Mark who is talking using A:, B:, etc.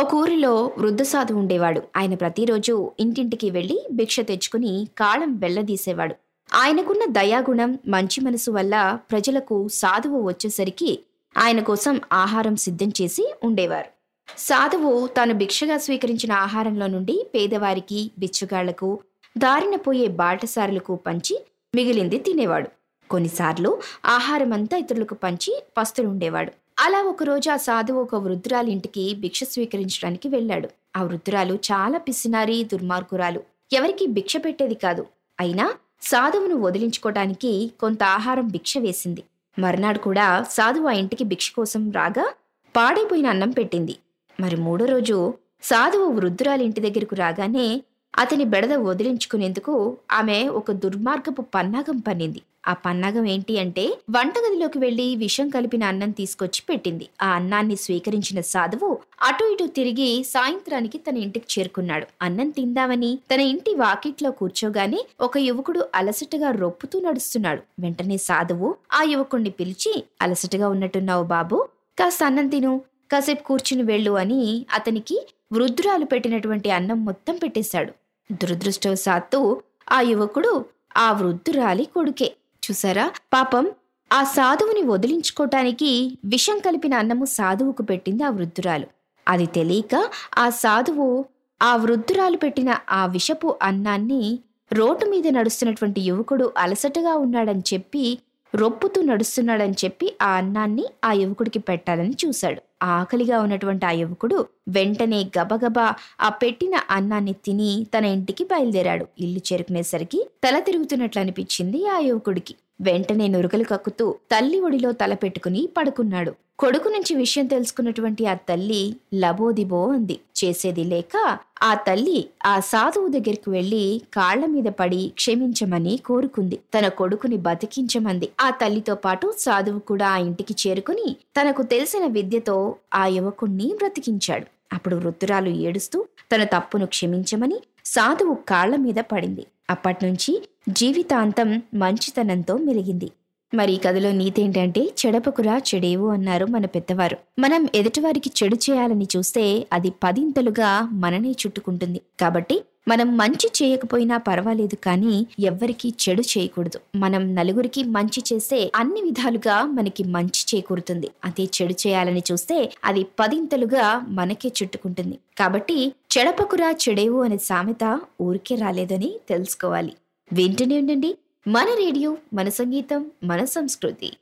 A: ఒక ఊరిలో వృద్ధ సాధు ఉండేవాడు. ఆయన ప్రతిరోజు ఇంటింటికి వెళ్ళి భిక్ష తెచ్చుకుని కాళం వెళ్ళదీసేవాడు ఆయనకున్న దయాగుణం మంచి మనసు వల్ల ప్రజలకు సాధువు వచ్చేసరికి ఆయన కోసం ఆహారం సిద్ధం చేసి ఉండేవారు. సాధువు తాను భిక్షగా స్వీకరించిన ఆహారంలో నుండి పేదవారికి బిచ్చుగాళ్ళకు దారిన పోయే బాటసారులకు పంచి మిగిలింది తినేవాడు. కొన్నిసార్లు ఆహారమంతా ఇతరులకు పంచి పస్తులుండేవాడు. అలా ఒకరోజు ఆ సాధువు ఒక వృద్ధురాలి ఇంటికి భిక్ష స్వీకరించడానికి వెళ్ళాడు. ఆ వృద్ధురాలు చాలా పిసినారి దుర్మార్గురాలు. ఎవరికి భిక్ష పెట్టేది కాదు. అయినా సాధువును వదిలించుకోవటానికి కొంత ఆహారం భిక్ష వేసింది. మర్నాడు కూడా సాధువు ఆ ఇంటికి భిక్ష కోసం రాగా పాడైపోయిన అన్నం పెట్టింది. మరి మూడో రోజు సాధువు వృద్ధురాలి ఇంటి దగ్గరకు రాగానే అతని బెడద వదిలించుకునేందుకు ఆమె ఒక దుర్మార్గపు పన్నాగం పన్నింది. ఆ పన్నాగం ఏంటి అంటే వంటగదిలోకి వెళ్ళి విషం కలిపిన అన్నం తీసుకొచ్చి పెట్టింది. ఆ అన్నాన్ని స్వీకరించిన సాధువు అటు ఇటు తిరిగి సాయంత్రానికి తన ఇంటికి చేరుకున్నాడు. అన్నం తిందామని తన ఇంటి వాకిట్లో కూర్చోగానే ఒక యువకుడు అలసటగా రొప్పుతూ నడుస్తున్నాడు. వెంటనే సాధువు ఆ యువకుణ్ణి పిలిచి అలసటగా ఉన్నట్టున్నావు బాబు కాస్త అన్నం తిను కాసేపు కూర్చుని వెళ్ళు అని అతనికి వృద్ధురాలు పెట్టినటువంటి అన్నం మొత్తం పెట్టేశాడు. దురదృష్టవశాత్తు ఆ యువకుడు ఆ వృద్ధురాలి కొడుకే. చూసారా పాపం ఆ సాధువుని వదిలించుకోటానికి విషం కలిపిన అన్నము సాధువుకు పెట్టింది ఆ వృద్ధురాలు. అది తెలియక ఆ సాధువు ఆ వృద్ధురాలు పెట్టిన ఆ విషపు అన్నాన్ని రోడ్డు మీద నడుస్తున్నటువంటి యువకుడు అలసటగా ఉన్నాడని చెప్పి రొప్పుతూ నడుస్తున్నాడని చెప్పి ఆ అన్నాన్ని ఆ యువకుడికి పెట్టాలని చూశాడు. ఆకలిగా ఉన్నటువంటి ఆ యువకుడు వెంటనే గబగబా ఆ పెట్టిన అన్నాన్ని తిని తన ఇంటికి బయలుదేరాడు. ఇల్లు చేరుకునేసరికి తల తిరుగుతున్నట్లు అనిపించింది ఆ యువకుడికి. వెంటనే నురుగలు కక్కుతూ తల్లి ఒడిలో తలపెట్టుకుని పడుకున్నాడు. కొడుకు నుంచి విషయం తెలుసుకున్నటువంటి ఆ తల్లి లబోదిబో అంది. చేసేది లేక ఆ తల్లి ఆ సాధువు దగ్గరికి వెళ్ళి కాళ్ళ మీద పడి క్షమించమని కోరుకుంది. తన కొడుకుని బతికించమంది. ఆ తల్లితో పాటు సాధువు కూడా ఆ ఇంటికి చేరుకుని తనకు తెలిసిన విద్యతో ఆ యువకుణ్ణి బ్రతికించాడు. అప్పుడు వృద్ధురాలు ఏడుస్తూ తన తప్పును క్షమించమని సాధువు కాళ్ళ మీద పడింది. అప్పట్నుంచి జీవితాంతం మంచితనంతో మెలిగింది. మరి ఈ కథలో నీతేంటంటే చెడపకురా చెడేవు అన్నారు మన పెద్దవారు. మనం ఎదుటివారికి చెడు చేయాలని చూస్తే అది పదింతలుగా మననే చుట్టుకుంటుంది. కాబట్టి మనం మంచి చేయకపోయినా పర్వాలేదు కానీ ఎవ్వరికీ చెడు చేయకూడదు. మనం నలుగురికి మంచి చేస్తే అన్ని విధాలుగా మనకి మంచి చేకూరుతుంది. అదే చెడు చేయాలని చూస్తే అది పదింతలుగా మనకే చుట్టుకుంటుంది. కాబట్టి చెడపకురా చెడేవు అనే సామెత ఊరికే రాలేదని తెలుసుకోవాలి. వింటూనే ఉండండి. మన రేడియో మన సంగీతం మన సంస్కృతి.